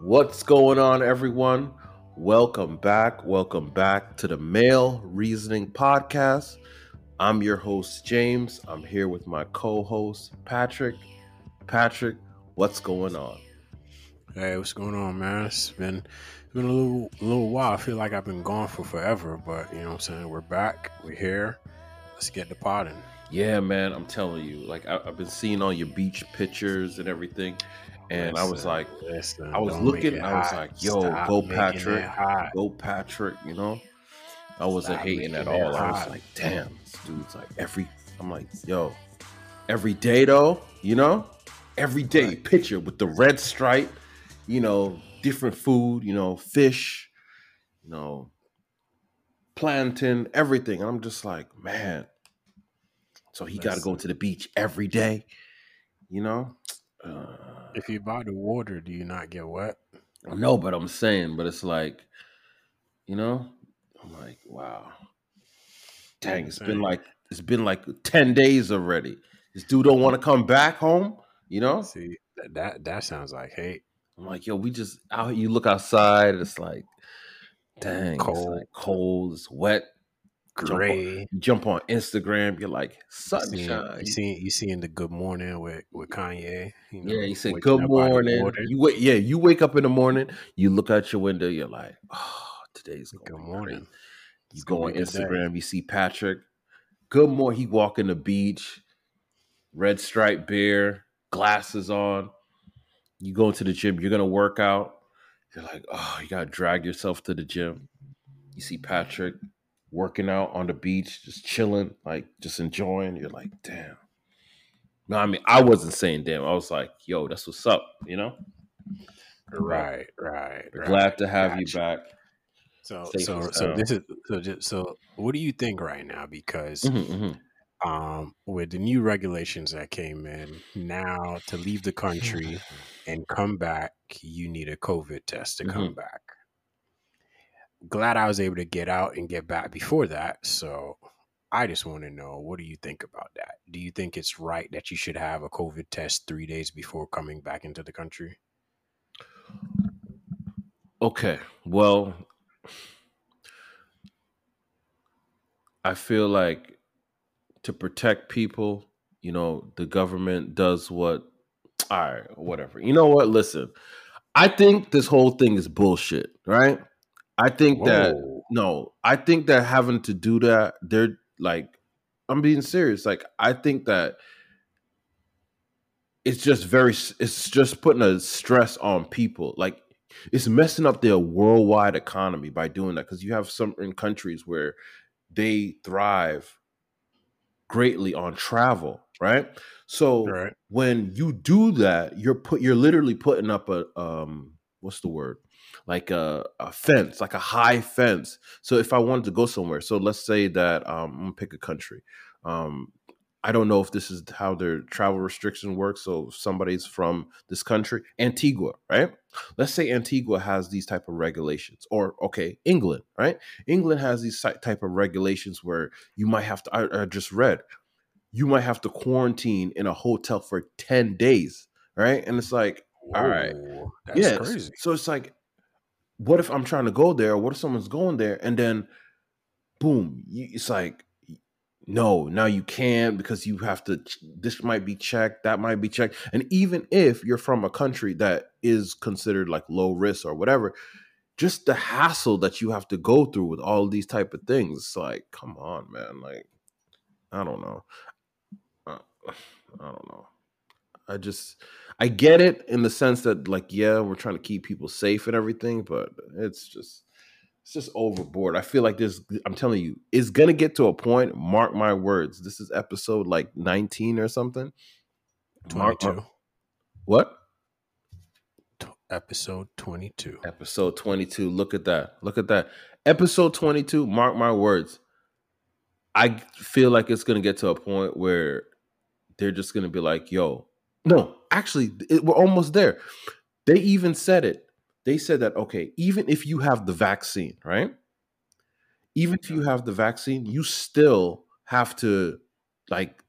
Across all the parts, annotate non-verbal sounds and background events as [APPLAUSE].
What's going on, everyone? Welcome back. Welcome back to the Male Reasoning Podcast. I'm your host, James. I'm here with my co host, Patrick. Patrick, what's going on? Hey, what's going on, man? It's been it's been a little little while. I feel like I've been gone for forever, but you know what I'm saying? We're back. We're here. Let's get the potting. Yeah, man, I'm telling you. Like I, have been seeing all your beach pictures and everything, and listen, I was like, listen, I was looking, I was like, yo, Stop go Patrick, go Patrick. You know, I wasn't Stop hating at all. I was like, damn, this dude's like every. I'm like, yo, every day though, you know, every day right. picture with the red stripe, you know, different food, you know, fish, you know, plantain, everything. And I'm just like, man. So he got to go to the beach every day, you know. Uh, if you buy the water, do you not get wet? No, but I'm saying, but it's like, you know, I'm like, wow, dang, it's been like it's been like ten days already. This dude don't want to come back home, you know. See that that, that sounds like hate. I'm like, yo, we just out. You look outside, it's like, dang, cold, it's like cold, it's wet gray. Jump on, jump on Instagram. You're like sunshine. You see, you see in the Good Morning with with Kanye. You know, yeah, you say good morning. You wait. Yeah, you wake up in the morning. You look out your window. You're like, oh, today's good morning. You go on Instagram. You see Patrick. Good morning. He walking the beach. Red stripe beer, glasses on. You go into the gym. You're gonna work out. You're like, oh, you gotta drag yourself to the gym. You see Patrick working out on the beach, just chilling, like just enjoying. You're like, damn. No, I mean, I wasn't saying damn. I was like, yo, that's what's up, you know? Right, right. right Glad to have gotcha. you back. So, so, so this is so. Just, so, what do you think right now? Because mm-hmm, mm-hmm. um, with the new regulations that came in now, to leave the country [LAUGHS] and come back, you need a COVID test to mm-hmm. come back glad I was able to get out and get back before that. So I just want to know what do you think about that? Do you think it's right that you should have a COVID test three days before coming back into the country? Okay. Well, I feel like to protect people, you know, the government does what, all right, whatever. You know what? Listen, I think this whole thing is bullshit, right? I think Whoa. that no, I think that having to do that, they're like, I'm being serious. Like, I think that it's just very, it's just putting a stress on people. Like, it's messing up their worldwide economy by doing that because you have certain countries where they thrive greatly on travel, right? So right. when you do that, you're put, you're literally putting up a um, what's the word? Like a, a, fence, like a high fence. So if I wanted to go somewhere, so let's say that um, I'm gonna pick a country. Um, I don't know if this is how their travel restriction works. So if somebody's from this country, Antigua, right? Let's say Antigua has these type of regulations, or okay, England, right? England has these type of regulations where you might have to. I, I just read, you might have to quarantine in a hotel for ten days, right? And it's like, Whoa, all right, yeah. Crazy. So it's like what if I'm trying to go there? What if someone's going there and then boom, it's like no, now you can't because you have to this might be checked, that might be checked. And even if you're from a country that is considered like low risk or whatever, just the hassle that you have to go through with all these type of things, it's like, come on, man. Like, I don't know. Uh, [SIGHS] I don't know. I just I get it in the sense that like yeah, we're trying to keep people safe and everything, but it's just it's just overboard. I feel like this I'm telling you, it's going to get to a point, mark my words. This is episode like 19 or something. 22. Mark, what? episode 22. Episode 22. Look at that. Look at that. Episode 22, mark my words. I feel like it's going to get to a point where they're just going to be like, "Yo, no, actually, it, we're almost there. They even said it. They said that, okay, even if you have the vaccine, right? Even if you have the vaccine, you still have to, like,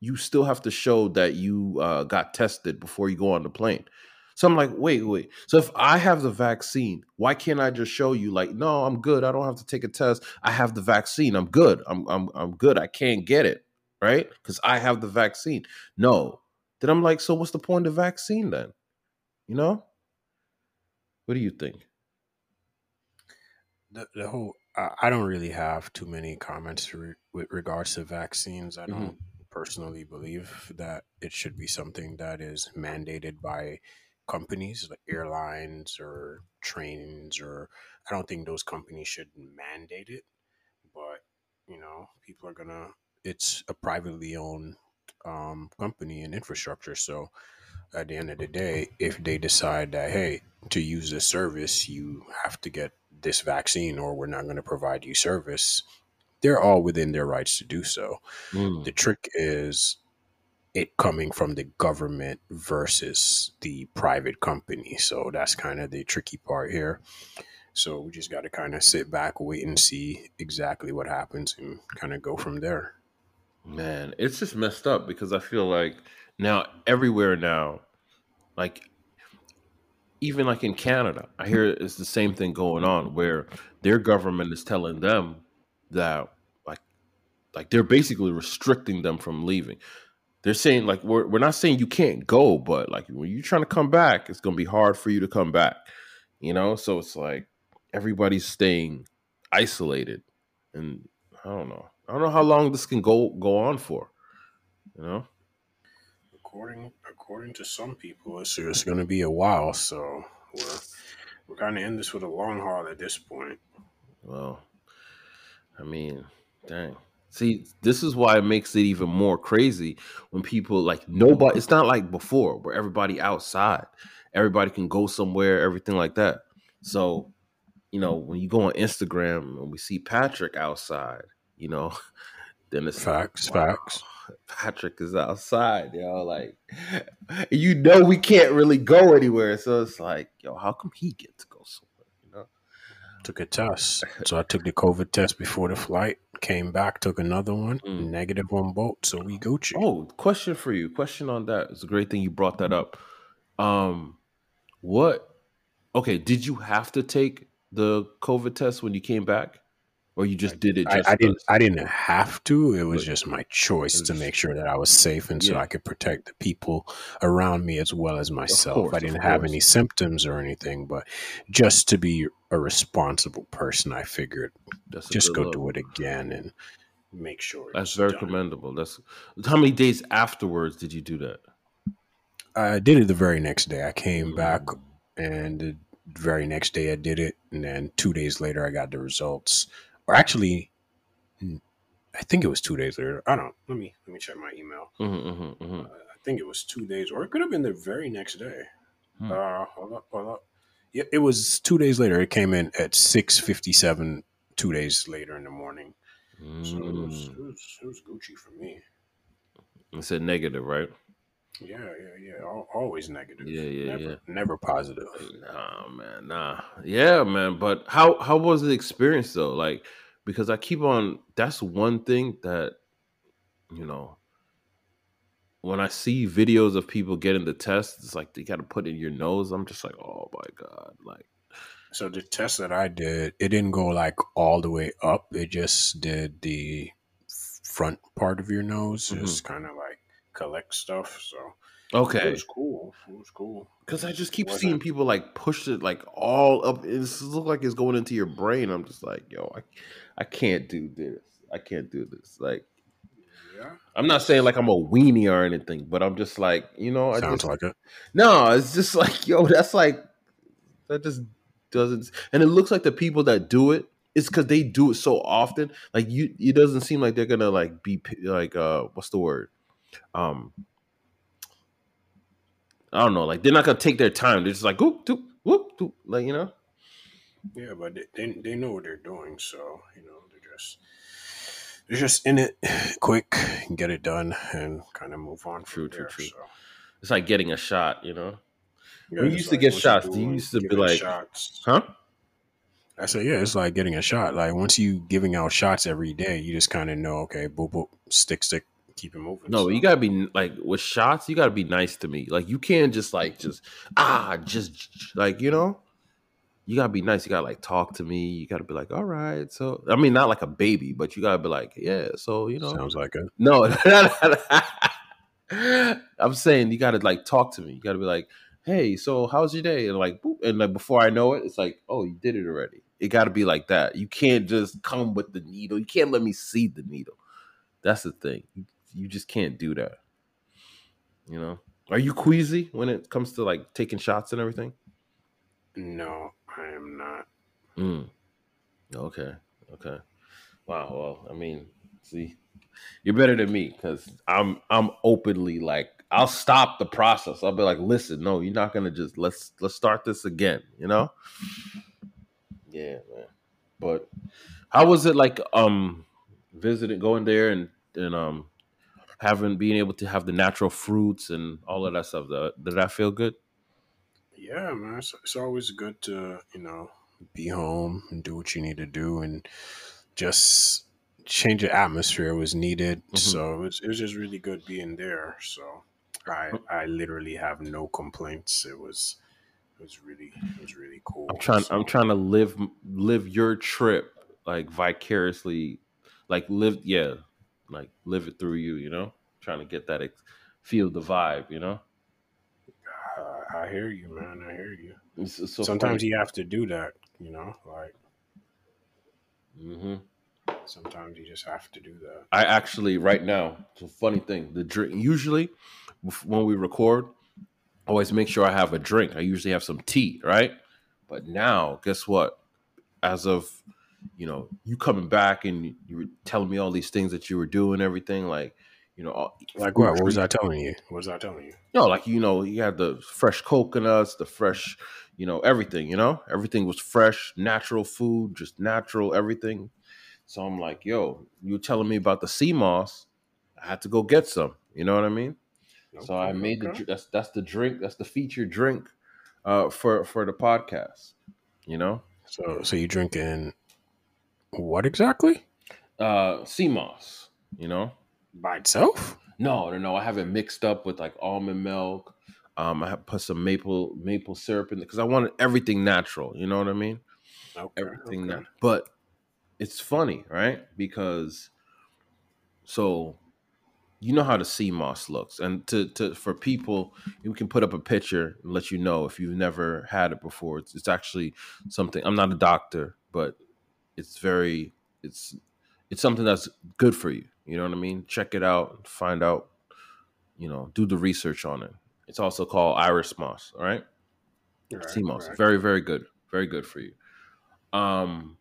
you still have to show that you uh, got tested before you go on the plane. So I'm like, wait, wait. So if I have the vaccine, why can't I just show you like, no, I'm good. I don't have to take a test. I have the vaccine. I'm good. I'm I'm I'm good. I can't get it, right? Because I have the vaccine. No. Then I'm like, so what's the point of vaccine then? You know? What do you think? The, the whole I don't really have too many comments re- with regards to vaccines. I don't mm-hmm. personally believe that it should be something that is mandated by companies like airlines or trains or I don't think those companies should mandate it. But you know, people are gonna. It's a privately owned um, company and infrastructure, so at the end of the day, if they decide that hey, to use this service, you have to get this vaccine or we're not going to provide you service, they're all within their rights to do so. Mm. The trick is it coming from the government versus the private company. So that's kind of the tricky part here. So we just got to kind of sit back, wait and see exactly what happens and kind of go from there. Man, it's just messed up because I feel like now everywhere now, like even like in Canada, I hear it's the same thing going on where their government is telling them that like like they're basically restricting them from leaving. They're saying like we're we're not saying you can't go, but like when you're trying to come back, it's gonna be hard for you to come back. You know, so it's like everybody's staying isolated, and I don't know. I don't know how long this can go go on for. You know according according to some people, it's, it's going to be a while. So we're we're kind of in this with a long haul at this point. Well, I mean, dang. See, this is why it makes it even more crazy when people like nobody. It's not like before where everybody outside, everybody can go somewhere, everything like that. So, you know, when you go on Instagram and we see Patrick outside, you know, [LAUGHS] then it's facts, like, wow. facts. [LAUGHS] Patrick is outside, yo. Like, [LAUGHS] you know, we can't really go anywhere. So it's like, yo, how come he get to go somewhere? You know, took a test. So I took the COVID test before the flight. Came back, took another one, mm. negative on both. So we go Gucci. Oh, question for you. Question on that. It's a great thing you brought that up. Um, what? Okay, did you have to take the COVID test when you came back? Or you just did it? Just I, I didn't. I didn't have to. It was just my choice to make sure that I was safe and yeah. so I could protect the people around me as well as myself. Course, I didn't have any symptoms or anything, but just to be a responsible person, I figured That's just go do it again and make sure. That's very done. commendable. That's how many days afterwards did you do that? I did it the very next day. I came mm-hmm. back and the very next day I did it, and then two days later I got the results or actually, I think it was two days later. I don't. Let me let me check my email. Mm-hmm, mm-hmm, mm-hmm. Uh, I think it was two days, or it could have been the very next day. Hmm. Uh, hold up, hold up. Yeah, it was two days later. It came in at six fifty seven. Two days later in the morning. Mm. So it was, mm. it was, it was Gucci for me. It said negative, right? Yeah, yeah, yeah. Always negative. Yeah, yeah, never, yeah. Never positive. Nah, man, nah. Yeah, man. But how how was the experience though? Like, because I keep on. That's one thing that you know. When I see videos of people getting the test, it's like they got to put in your nose. I'm just like, oh my god, like. So the test that I did, it didn't go like all the way up. It just did the front part of your nose, mm-hmm. just kind of like collect stuff. So okay, it was cool. It was cool because I just keep seeing people like push it like all up. It looks like it's going into your brain. I'm just like, yo, I, I can't do this. I can't do this. Like, yeah. I'm not saying like I'm a weenie or anything, but I'm just like, you know, sounds I just, like it. No, it's just like, [LAUGHS] yo, that's like that just doesn't. And it looks like the people that do it it's because they do it so often. Like you, it doesn't seem like they're gonna like be like uh, what's the word? Um I don't know, like they're not gonna take their time. They're just like whoop, whoop, whoop, whoop like you know. Yeah, but they, they they know what they're doing, so you know they're just they're just in it [SIGHS] quick and get it done and kind of move on. True, true, there, true. So. It's like getting a shot, you know. Yeah, we used to get shots. You used to be like, shots. huh? I said, yeah, it's like getting a shot. Like once you giving out shots every day, you just kind of know, okay, boop, boop, stick, stick, keep it moving. No, so. you gotta be like with shots. You gotta be nice to me. Like you can't just like just ah just like you know. You gotta be nice. You gotta like talk to me. You gotta be like, all right. So I mean, not like a baby, but you gotta be like, yeah. So you know, sounds like it. [LAUGHS] No, I'm saying you gotta like talk to me. You gotta be like, hey, so how's your day? And like, boop, and like before I know it, it's like, oh, you did it already. It got to be like that. You can't just come with the needle. You can't let me see the needle. That's the thing. You, you just can't do that. You know? Are you queasy when it comes to like taking shots and everything? No, I am not. Mm. Okay. Okay. Wow. Well, I mean, see, you're better than me because I'm I'm openly like I'll stop the process. I'll be like, listen, no, you're not gonna just let's let's start this again, you know? Yeah, man. But how was it like um visiting going there and and um having being able to have the natural fruits and all of that stuff? Did that feel good? Yeah, man. It's, it's always good to, you know, be home and do what you need to do and just change the atmosphere was needed. Mm-hmm. So it was, it was just really good being there. So I I literally have no complaints. It was it was really it was really cool. I'm trying so, I'm trying to live live your trip like vicariously, like live yeah, like live it through you. You know, trying to get that ex- feel the vibe. You know. I hear you, man. I hear you. So Sometimes funny. you have to do that. You know, like. Mm-hmm. Sometimes you just have to do that. I actually, right now, it's a funny thing. The drink usually when we record, always make sure I have a drink. I usually have some tea, right? But now, guess what? As of you know, you coming back and you were telling me all these things that you were doing, everything like, you know, all, like what? What was I telling you? What was I telling you? No, like you know, you had the fresh coconuts, the fresh, you know, everything. You know, everything was fresh, natural food, just natural everything. So I'm like, yo, you telling me about the sea moss? I had to go get some. You know what I mean? Okay, so I made okay. the that's that's the drink that's the featured drink uh, for for the podcast. You know. So so you drinking what exactly? Uh, sea moss. You know, by itself. No, no, no. I have it mixed up with like almond milk. Um, I have put some maple maple syrup in it because I wanted everything natural. You know what I mean? Okay, everything okay. natural. But it's funny, right? Because so you know how the sea moss looks and to, to for people we can put up a picture and let you know if you've never had it before it's, it's actually something i'm not a doctor but it's very it's it's something that's good for you you know what i mean check it out find out you know do the research on it it's also called Irish moss all right, right sea moss right. very very good very good for you um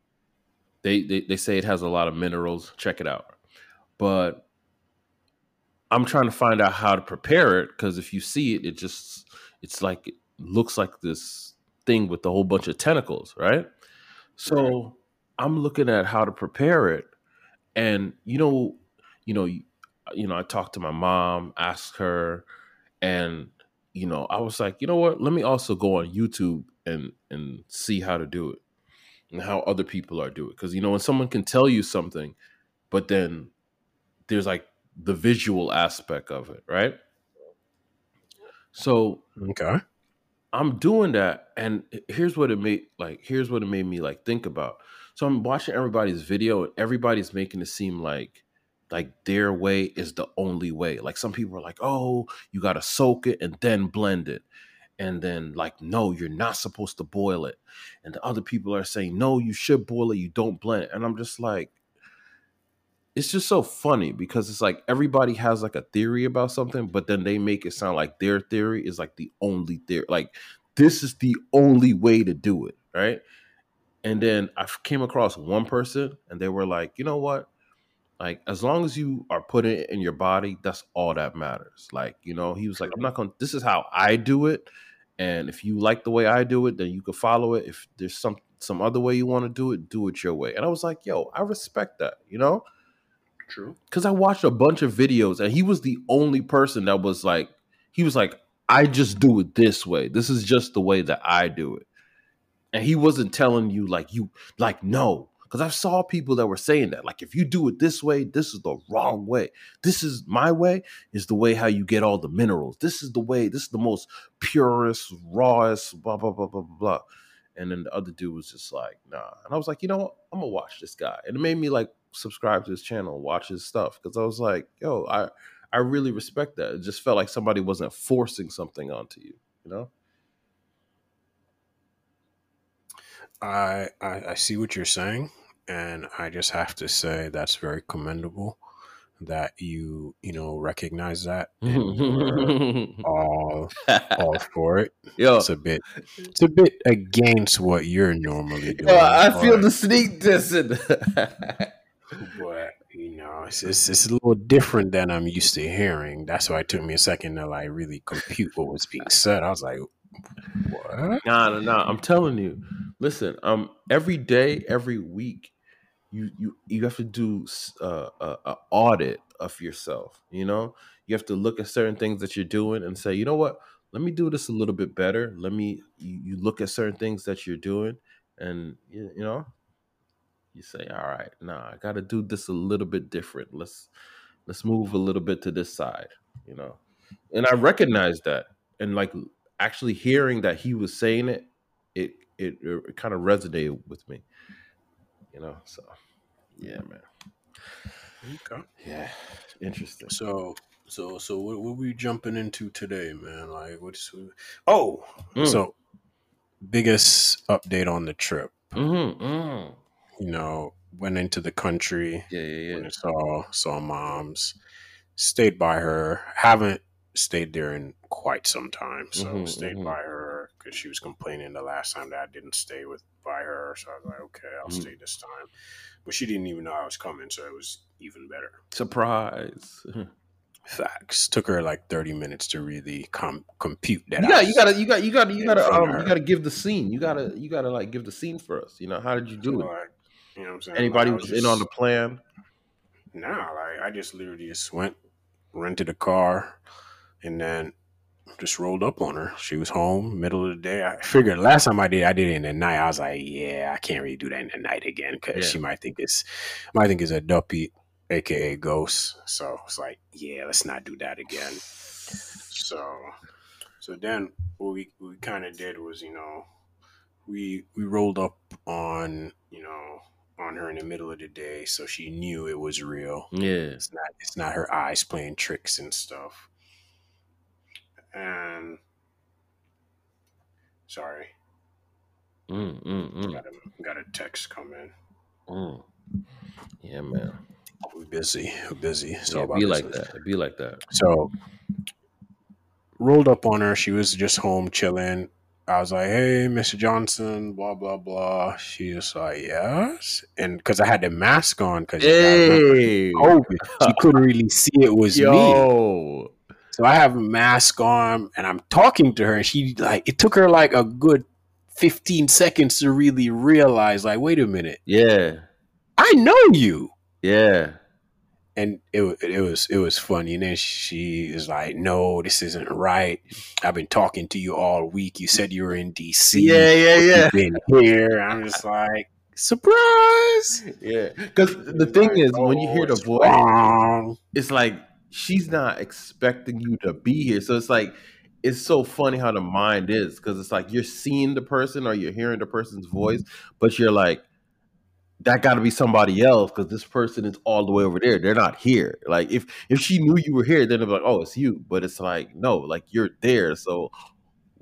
they, they they say it has a lot of minerals check it out but I'm trying to find out how to prepare it because if you see it, it just it's like it looks like this thing with a whole bunch of tentacles, right? So. I'm looking at how to prepare it, and you know, you know, you, you know, I talked to my mom, asked her, and you know, I was like, you know what? Let me also go on YouTube and and see how to do it and how other people are doing it because you know when someone can tell you something, but then there's like the visual aspect of it, right? So okay, I'm doing that, and here's what it made like here's what it made me like think about. So I'm watching everybody's video, and everybody's making it seem like like their way is the only way. Like some people are like, "Oh, you got to soak it and then blend it." And then like, "No, you're not supposed to boil it." And the other people are saying, "No, you should boil it, you don't blend it." And I'm just like, it's just so funny because it's like everybody has like a theory about something, but then they make it sound like their theory is like the only theory. Like this is the only way to do it, right? And then I came across one person and they were like, you know what? Like as long as you are putting it in your body, that's all that matters. Like, you know, he was like, I'm not gonna this is how I do it. And if you like the way I do it, then you can follow it. If there's some some other way you want to do it, do it your way. And I was like, yo, I respect that, you know? True. Because I watched a bunch of videos and he was the only person that was like, he was like, I just do it this way. This is just the way that I do it. And he wasn't telling you like you like no, Because I saw people that were saying that, like, if you do it this way, this is the wrong way. This is my way, is the way how you get all the minerals. This is the way, this is the most purest, rawest, blah, blah, blah, blah, blah. And then the other dude was just like, nah. And I was like, you know what? I'm gonna watch this guy. And it made me like subscribe to his channel, watch his stuff. Cause I was like, yo, I I really respect that. It just felt like somebody wasn't forcing something onto you, you know? I, I, I see what you're saying, and I just have to say that's very commendable that you you know recognize that [LAUGHS] all all for it. [LAUGHS] Yo, it's a bit it's a bit against what you're normally doing. Yo, I feel the sneak dissing. [LAUGHS] but you know, it's, it's it's a little different than I'm used to hearing. That's why it took me a second to like really compute what was being said. I was like, what? Nah, nah. I'm telling you. Listen, um, every day, every week, you you you have to do uh, a, a audit of yourself. You know, you have to look at certain things that you're doing and say, you know what, let me do this a little bit better. Let me you, you look at certain things that you're doing, and you, you know, you say, all right, nah, I got to do this a little bit different. Let's let's move a little bit to this side. You know, and I recognize that, and like actually hearing that he was saying it, it it, it kind of resonated with me. You know, so yeah, man. Okay. Yeah, interesting. So, so, so, what, what we jumping into today, man? Like, what's oh, mm. so biggest update on the trip. Mm-hmm, mm. You know, went into the country. Yeah, yeah, yeah. saw saw moms, stayed by her. Haven't stayed there in quite some time, so mm-hmm, stayed mm-hmm. by her because she was complaining the last time that I didn't stay with by her. So I was like, okay, I'll mm-hmm. stay this time. But she didn't even know I was coming, so it was even better. Surprise. [LAUGHS] Facts. Took her like thirty minutes to really com- compute that. Yeah, you gotta, you got, you gotta, you gotta, um, you gotta give the scene. You gotta, you gotta like give the scene for us. You know, how did you do so, it? Like, you know, what I'm saying anybody like, was, was just, in on the plan? Nah, like I just literally just went, rented a car, and then just rolled up on her. She was home, middle of the day. I figured last time I did, I did it in the night. I was like, yeah, I can't really do that in the night again because yeah. she might think it's might think it's a duppy, aka ghost. So it's like, yeah, let's not do that again. So, so then what we we kind of did was, you know, we we rolled up on, you know, on her in the middle of the day, so she knew it was real. Yeah, it's not it's not her eyes playing tricks and stuff and sorry, mm, mm, mm. Got, a, got a text come in. Mm. Yeah, man. We're busy. We're busy. So yeah, be like that. Be like that. So rolled up on her. She was just home chilling. I was like, "Hey, Mr. Johnson, blah blah blah." She was like, "Yes," and because I had the mask on, because hey. COVID, she couldn't really see it was Yo. me. So I have a mask on and I'm talking to her and she like it took her like a good 15 seconds to really realize like wait a minute. Yeah. I know you. Yeah. And it it was it was funny. And then she is like, "No, this isn't right. I've been talking to you all week. You said you were in DC. Yeah, yeah, yeah. Been here." I'm just like, "Surprise!" Yeah, because the thing is, when you hear the voice, it's like she's not expecting you to be here. So it's like it's so funny how the mind is because it's like you're seeing the person or you're hearing the person's voice, mm-hmm. but you're like, that got to be somebody else because this person is all the way over there. They're not here. Like if if she knew you were here, then it'd be like, oh, it's you. But it's like no, like you're there. So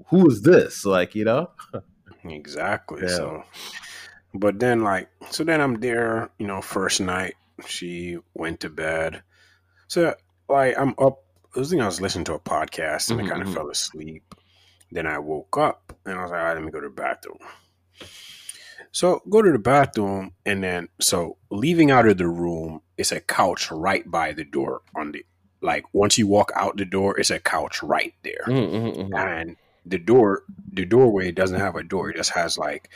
who is this? Like you know, exactly. Yeah. So, but then like so then I'm there. You know, first night she went to bed. So like I'm up. I was thinking I was listening to a podcast and mm-hmm. I kind of mm-hmm. fell asleep. Then I woke up and I was like, all right, let me go to the bathroom. So go to the bathroom and then so leaving out of the room, it's a couch right by the door on the like once you walk out the door, it's a couch right there. Mm-hmm, mm-hmm, mm-hmm. And the door the doorway doesn't have a door, it just has like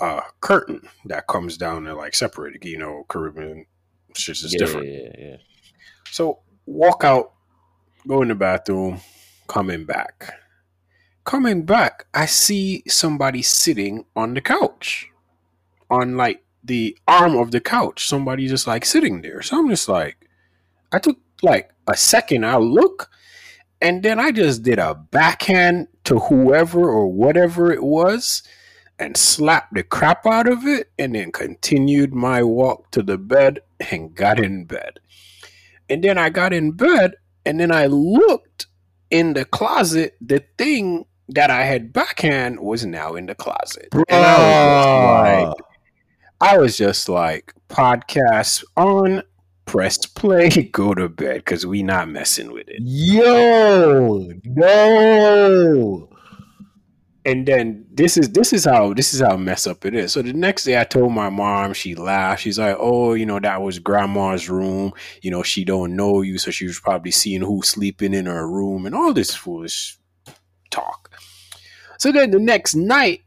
a curtain that comes down and like separated, you know, Caribbean shit is yeah, different. Yeah, yeah, yeah. So walk out, go in the bathroom, coming back. Coming back, I see somebody sitting on the couch, on like the arm of the couch. Somebody just like sitting there. So I'm just like, I took like a second. I look, and then I just did a backhand to whoever or whatever it was, and slapped the crap out of it, and then continued my walk to the bed and got in bed. And then I got in bed, and then I looked in the closet. The thing that I had backhand was now in the closet. Bruh. And I was just like, I was just like, podcast on, press play, [LAUGHS] go to bed because we not messing with it. Yo, no. And then this is this is how this is how mess up it is. So the next day I told my mom, she laughed. She's like, Oh, you know, that was grandma's room. You know, she don't know you, so she was probably seeing who's sleeping in her room and all this foolish talk. So then the next night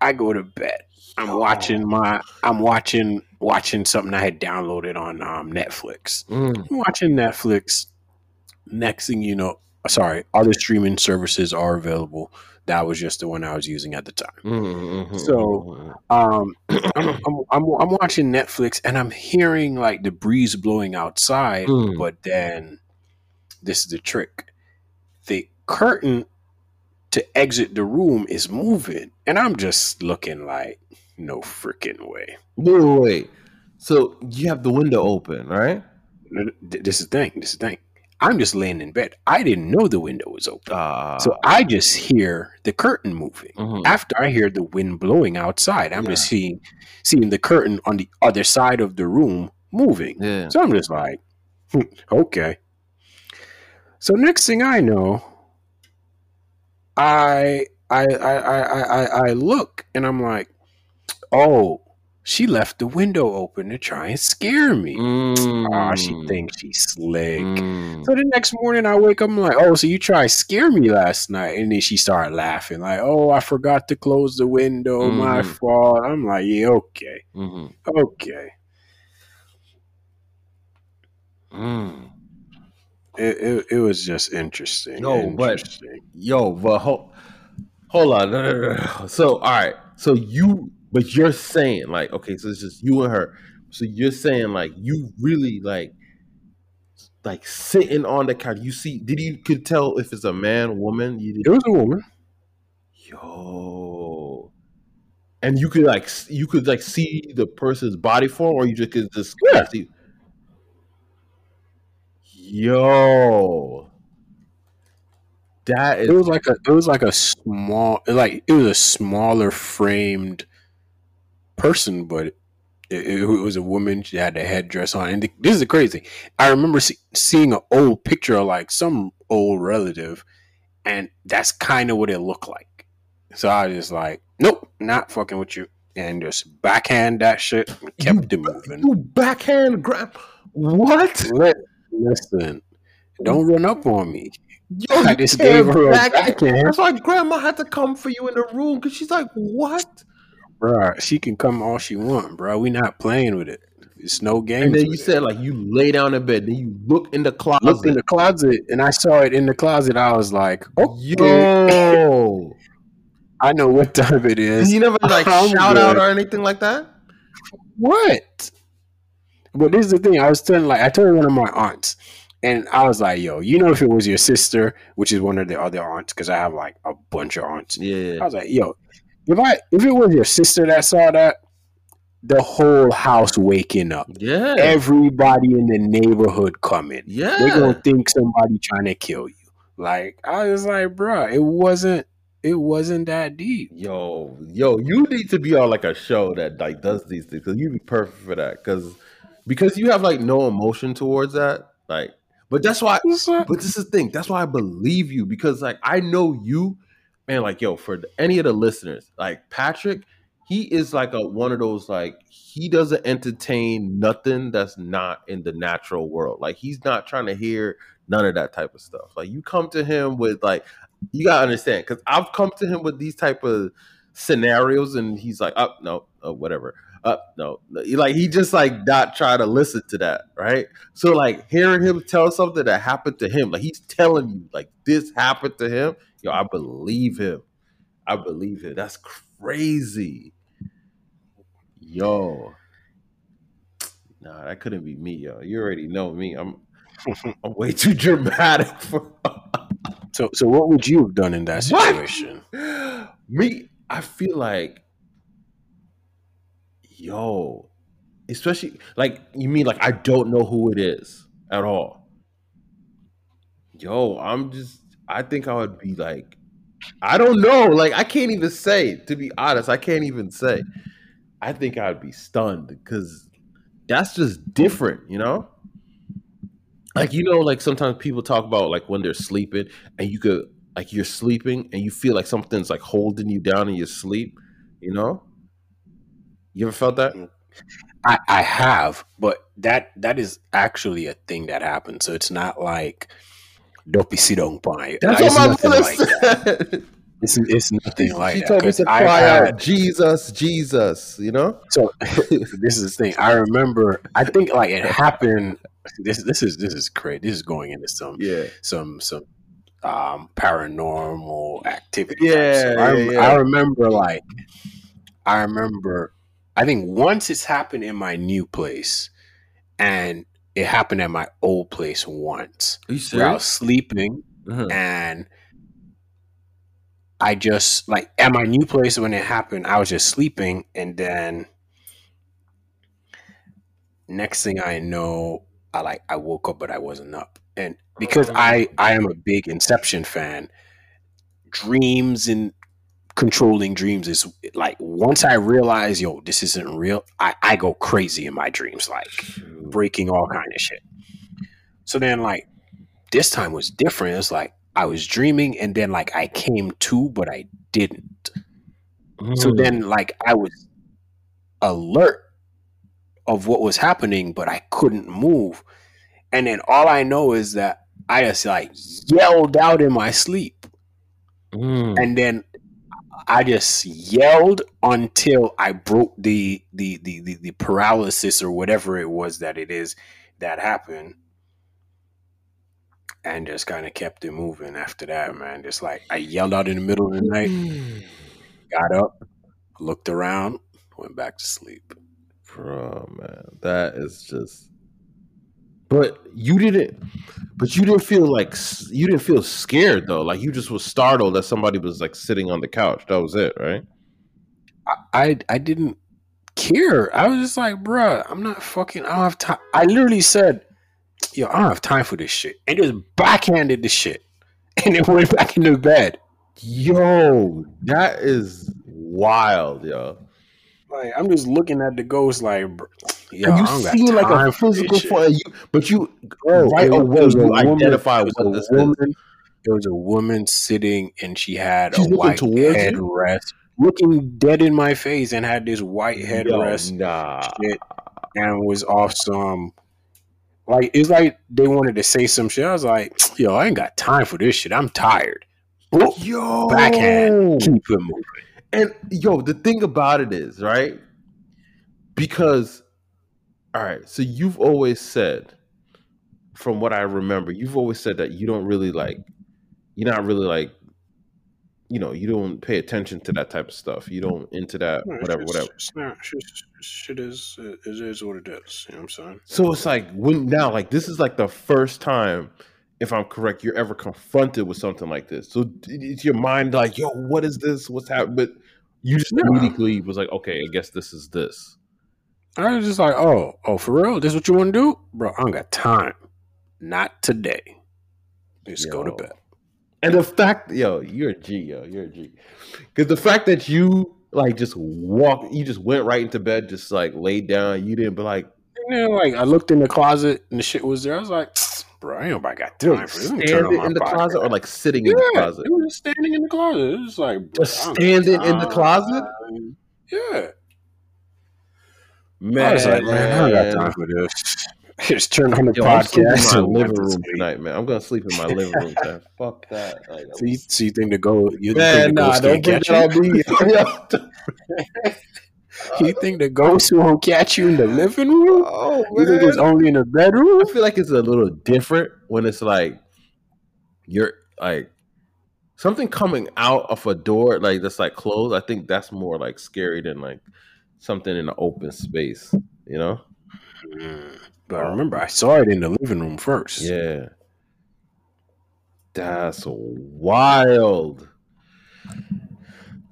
I go to bed. I'm watching my I'm watching watching something I had downloaded on um, Netflix. Mm. I'm watching Netflix. Next thing you know, sorry, other streaming services are available. That was just the one I was using at the time. Mm-hmm. So um, I'm, [CLEARS THROAT] I'm, I'm, I'm, watching Netflix and I'm hearing like the breeze blowing outside, mm. but then this is the trick. The curtain to exit the room is moving, and I'm just looking like, no freaking way. Wait, wait, wait. So you have the window open, right? This is the thing. This is the thing. I'm just laying in bed. I didn't know the window was open. Uh, so I just hear the curtain moving. Mm-hmm. After I hear the wind blowing outside, I'm yeah. just seeing seeing the curtain on the other side of the room moving. Yeah. So I'm just like, hmm, [LAUGHS] okay. So next thing I know, I I I I I, I look and I'm like, oh, she left the window open to try and scare me. Mm. Oh, she thinks she's slick. Mm. So the next morning I wake up, I'm like, oh, so you tried to scare me last night. And then she started laughing, like, oh, I forgot to close the window, mm. my mm-hmm. fault. I'm like, yeah, okay. Mm-hmm. Okay. Mm. It, it, it, was just interesting. No, interesting. but yo, but hold, hold on. So, all right. So you but you're saying like, okay, so it's just you and her. So you're saying like you really like like sitting on the couch. You see, did you could tell if it's a man, woman? You it was a woman. Yo. And you could like you could like see the person's body form, or you just could just yeah. see. Yo, that is. It was like a. It was like a small. Like it was a smaller framed person, but it, it, was a woman. She had a headdress on, and this is the crazy. I remember see, seeing an old picture of like some old relative, and that's kind of what it looked like. So I was just like, nope, not fucking with you, and just backhand that shit, and kept you, it moving. You backhand grab what? Listen, don't run up on me. Yo, I just gave her a backhand. That's why grandma had to come for you in the room because she's like, what? Bro. She can come all she want, bro. We not playing with it. It's no game. And then you said like you lay down in bed, then you look in the closet. Looked in the closet, and I saw it in the closet. I was like, oh, Yo. [LAUGHS] I know what time it is. You never like [LAUGHS] I'm shout good. out or anything like that. What? But this is the thing. I was telling like I told one of my aunts, and I was like, "Yo, you know, if it was your sister, which is one of the other aunts, because I have like a bunch of aunts. Yeah. I was like, "Yo, if I if it was your sister that saw that, the whole house waking up. Yeah. Everybody in the neighborhood coming. Yeah. They're gonna think somebody trying to kill you. Like I was like, bro, it wasn't it wasn't that deep. Yo, yo, you need to be on like a show that like does these things because you'd be perfect for that. Cause because you have like no emotion towards that. Like, but that's why but this is the thing. That's why I believe you because like I know you man, like yo, for any of the listeners, like Patrick, he is like a one of those like he doesn't entertain nothing that's not in the natural world. Like he's not trying to hear none of that type of stuff. Like you come to him with like you gotta understand because I've come to him with these type of scenarios and he's like, oh no, oh, whatever. Uh, no, like he just like not try to listen to that, right? So like hearing him tell something that happened to him, like he's telling you like this happened to him, Yo, I believe him. I believe him That's crazy. Yo. Nah, that couldn't be me, yo. You already know me. I'm [LAUGHS] I'm way too dramatic for. so, so what would you have done in that situation? What? Me, I feel like, yo, especially like you mean like I don't know who it is at all. Yo, I'm just. I think I would be like, I don't know. Like I can't even say. To be honest, I can't even say. I think I'd be stunned because that's just different, you know like you know like sometimes people talk about like when they're sleeping and you could like you're sleeping and you feel like something's like holding you down in your sleep you know you ever felt that? I i have but that that is actually a thing that happens. So it's not like don't be sit on by that's what my mother like said. It's, it's nothing like she that. told me to cry had, out jesus jesus you know? So [LAUGHS] this is the thing. I remember i think like it happened this this is this is crazy. This is going into some yeah. some some um paranormal activity. Yeah, so I, yeah, yeah, I remember like I remember I think once it's happened in my new place and it happened at my old place once. where I was sleeping uh-huh. and I just like at my new place when it happened, I was just sleeping and then next thing I know, I like I woke up but I wasn't up. And because I I am a big Inception fan, dreams and controlling dreams is like once I realize, yo, this isn't real, I, I go crazy in my dreams, like breaking all kind of shit. So then like this time was different. It's like I was dreaming and then like I came to, but I didn't. Mm. So then like I was alert of what was happening, but I couldn't move. And then all I know is that I just like yelled out in my sleep. Mm. And then I just yelled until I broke the, the the, the the paralysis or whatever it was that it is that happened. And just kind of kept it moving after that, man. Just like I yelled out in the middle of the night, mm. got up, looked around, went back to sleep. Bro, man, that is just. But you didn't. But you didn't feel like you didn't feel scared though. Like you just was startled that somebody was like sitting on the couch. That was it, right? I I, I didn't care. I was just like, bro, I'm not fucking. I don't have time. I literally said, yo, I don't have time for this shit, and just backhanded the shit, [LAUGHS] and then went back into bed. Yo, that is wild, yo. Like I'm just looking at the ghost, like, yeah, you seen like a physical form, you, but you oh, right away you identify with this woman. Is. There was a woman sitting, and she had She's a white headrest, looking dead in my face, and had this white headrest, nah. shit, and was off some. Like it's like they wanted to say some shit. I was like, [TSK] "Yo, I ain't got time for this shit. I'm tired." Yo, backhand, keep it moving. And yo, the thing about it is, right? Because, all right, so you've always said, from what I remember, you've always said that you don't really like, you're not really like, you know, you don't pay attention to that type of stuff. You don't into that, no, whatever, it's, whatever. It's not, shit is, it is what it is. You know what I'm saying? So it's like, when now, like, this is like the first time if I'm correct, you're ever confronted with something like this. So it's your mind like, yo, what is this? What's happening? But you just immediately was like, okay, I guess this is this. I was just like, oh, oh, for real? This is what you want to do? Bro, I don't got time. Not today. Just yo. go to bed. And the fact, yo, you're a G, yo, you're a G. Because the fact that you like just walk, you just went right into bed, just like laid down. You didn't be like, and then like I looked in the closet and the shit was there. I was like, [TSK] bro, I ain't nobody got time for this. Standing in the closet or like sitting yeah, in the closet? It was just standing in the closet. It was like bro, just standing in the closet. Yeah. Man, I was like, man, I got time for this. [LAUGHS] Just turn on the Yo, podcast. in my living room tonight, man. I'm gonna sleep in my living room. Man. [LAUGHS] Fuck that. Like, so, you, so you think the go? You man, think the nah, don't bring that on me. [LAUGHS] you think the ghost won't catch you in the living room? Oh, man. You think it's only in the bedroom? I feel like it's a little different when it's like you're like something coming out of a door like that's like closed. I think that's more like scary than like something in an open space. You know? Mm. But um, remember, I saw it in the living room first. Yeah. That's wild.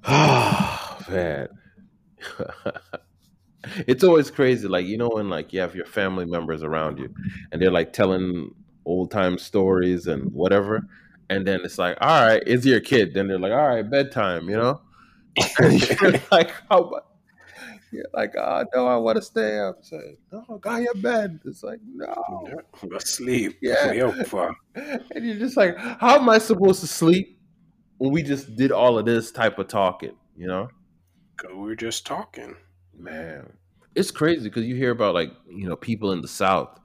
Oh, [SIGHS] man. [LAUGHS] it's always crazy. Like, you know, when like you have your family members around you and they're like telling old time stories and whatever. And then it's like, all right, is your kid? Then they're like, all right, bedtime, you know? [LAUGHS] you're [LAUGHS] like, how you're like, oh no, I want to stay up. It's like, no, go your bed. It's like, no. Go sleep. Yeah. [LAUGHS] and you're just like, how am I supposed to sleep when we just did all of this type of talking, you know? Cause we're just talking. Man. It's crazy because you hear about like, you know, people in the South,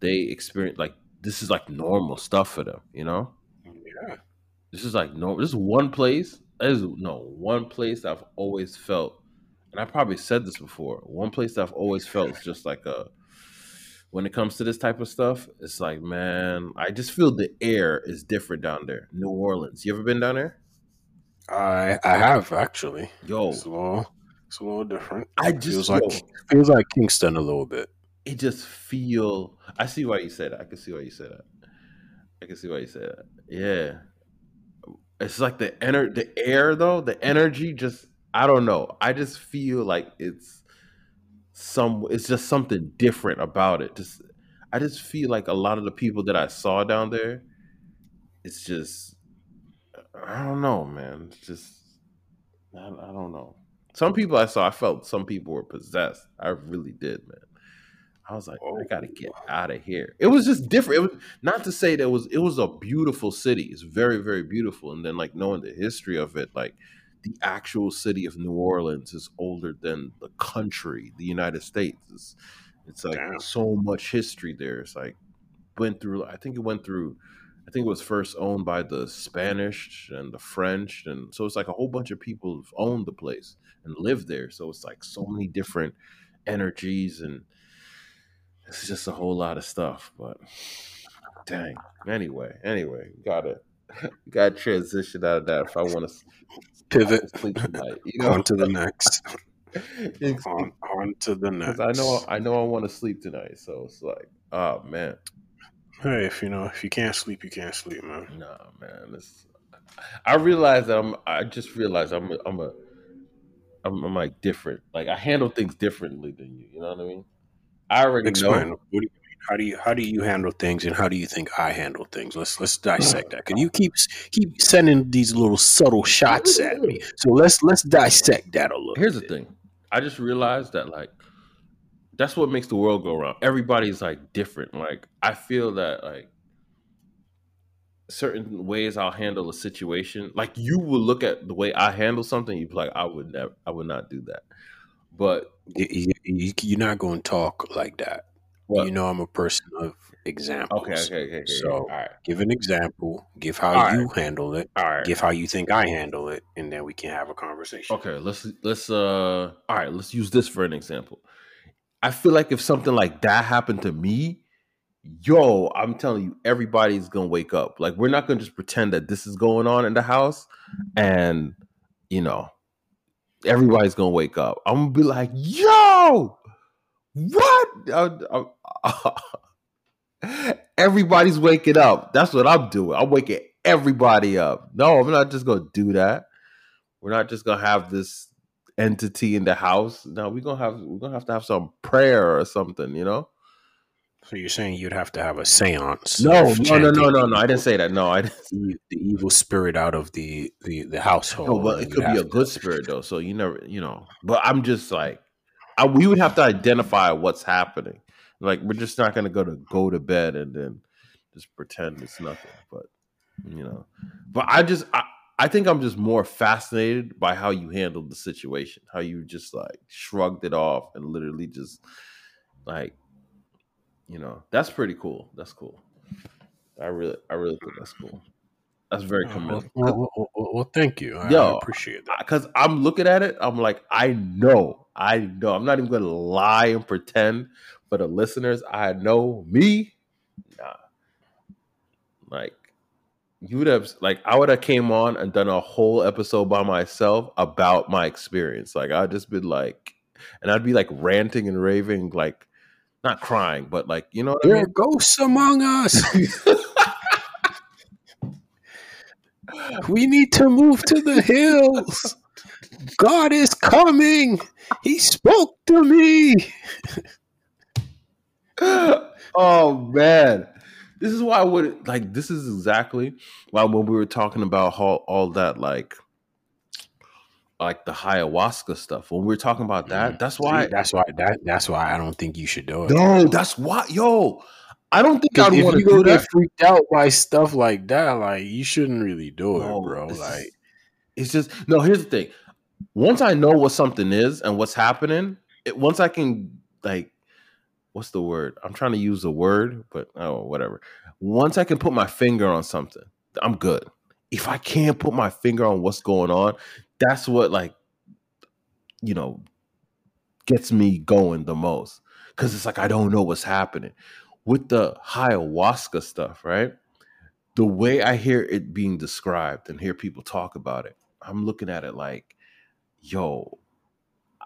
they experience like this is like normal stuff for them, you know? Yeah. This is like no this is one place. There's no one place I've always felt, and I probably said this before. One place I've always felt is just like a when it comes to this type of stuff, it's like, man, I just feel the air is different down there. New Orleans. You ever been down there? I I have actually. Yo, it's a little, it's a little different. I just feels like feels like Kingston a little bit it just feel. I see why you said that. I can see why you said that. I can see why you said that. Yeah, it's like the ener- the air though, the energy. Just I don't know. I just feel like it's some. It's just something different about it. Just I just feel like a lot of the people that I saw down there. It's just I don't know, man. It's just I, I don't know. Some people I saw, I felt some people were possessed. I really did, man. I was like, oh. I gotta get out of here. It was just different. It was not to say that it was it was a beautiful city. It's very, very beautiful. And then like knowing the history of it, like the actual city of New Orleans is older than the country, the United States. It's, it's like Damn. so much history there. It's like went through I think it went through I think it was first owned by the Spanish and the French and so it's like a whole bunch of people have owned the place and lived there. So it's like so many different energies and it's just a whole lot of stuff, but dang. Anyway, anyway, gotta [LAUGHS] gotta transition out of that if I want to pivot tonight. You know? on to the next. [LAUGHS] on, on to the next. I know I know I want to sleep tonight, so it's like, oh man. Hey, if you know if you can't sleep, you can't sleep, man. Nah, man. It's, I realize that I'm. I just realized I'm. A, I'm a. I'm, I'm like different. Like I handle things differently than you. You know what I mean? I already Explain. know. Do how do you how do you handle things, and how do you think I handle things? Let's let's dissect that. Cause you keep keep sending these little subtle shots at me. So let's let's dissect that a little. Here's bit. the thing. I just realized that like that's what makes the world go around. Everybody's like different. Like I feel that like certain ways I'll handle a situation. Like you will look at the way I handle something, you'd be like, I would never, I would not do that. But you're not going to talk like that. Well, you know, I'm a person of examples. Okay, okay, okay. okay so, give an example. Give how All you right. handle it. All right. Give how you think I handle it, and then we can have a conversation. Okay. Let's let's uh. All right. Let's use this for an example. I feel like if something like that happened to me, yo, I'm telling you, everybody's gonna wake up. Like we're not gonna just pretend that this is going on in the house, and you know, everybody's gonna wake up. I'm gonna be like, yo, what? I, I, I, everybody's waking up. That's what I'm doing. I'm waking everybody up. No, I'm not just gonna do that. We're not just gonna have this entity in the house. No, we're gonna have we're gonna have to have some prayer or something, you know? So you're saying you'd have to have a séance? No, no, no, no, no, no. I didn't say that. No, I didn't. The, the evil spirit out of the the, the household. No, but it could be a good spirit though. So you never, you know. But I'm just like, I, we would have to identify what's happening. Like we're just not going to go to go to bed and then just pretend it's nothing. But you know, but I just I, I think I'm just more fascinated by how you handled the situation, how you just like shrugged it off and literally just like you know, that's pretty cool. That's cool. I really, I really think that's cool. That's very uh, commendable. Well, well, well, well, thank you. I, Yo, I appreciate that. Because I'm looking at it, I'm like, I know, I know. I'm not even going to lie and pretend for the listeners. I know me. Nah, like you would have, like, I would have came on and done a whole episode by myself about my experience. Like, I'd just been like, and I'd be like ranting and raving, like not crying, but like you know, there I mean? are ghosts among us. [LAUGHS] we need to move to the hills. God is coming. He spoke to me. [LAUGHS] oh man. This is why I would like this is exactly why when we were talking about all, all that like like the ayahuasca stuff. When we were talking about that, mm. that's why See, that's why that that's why I don't think you should do it. No, that's why yo. I don't think I'd want to go get freaked out by stuff like that. Like you shouldn't really do no, it, bro. Like it's just no. Here's the thing: once I know what something is and what's happening, it, once I can like, what's the word? I'm trying to use a word, but oh, whatever. Once I can put my finger on something, I'm good. If I can't put my finger on what's going on, that's what like, you know, gets me going the most because it's like I don't know what's happening with the ayahuasca stuff, right? The way I hear it being described and hear people talk about it, I'm looking at it like, yo,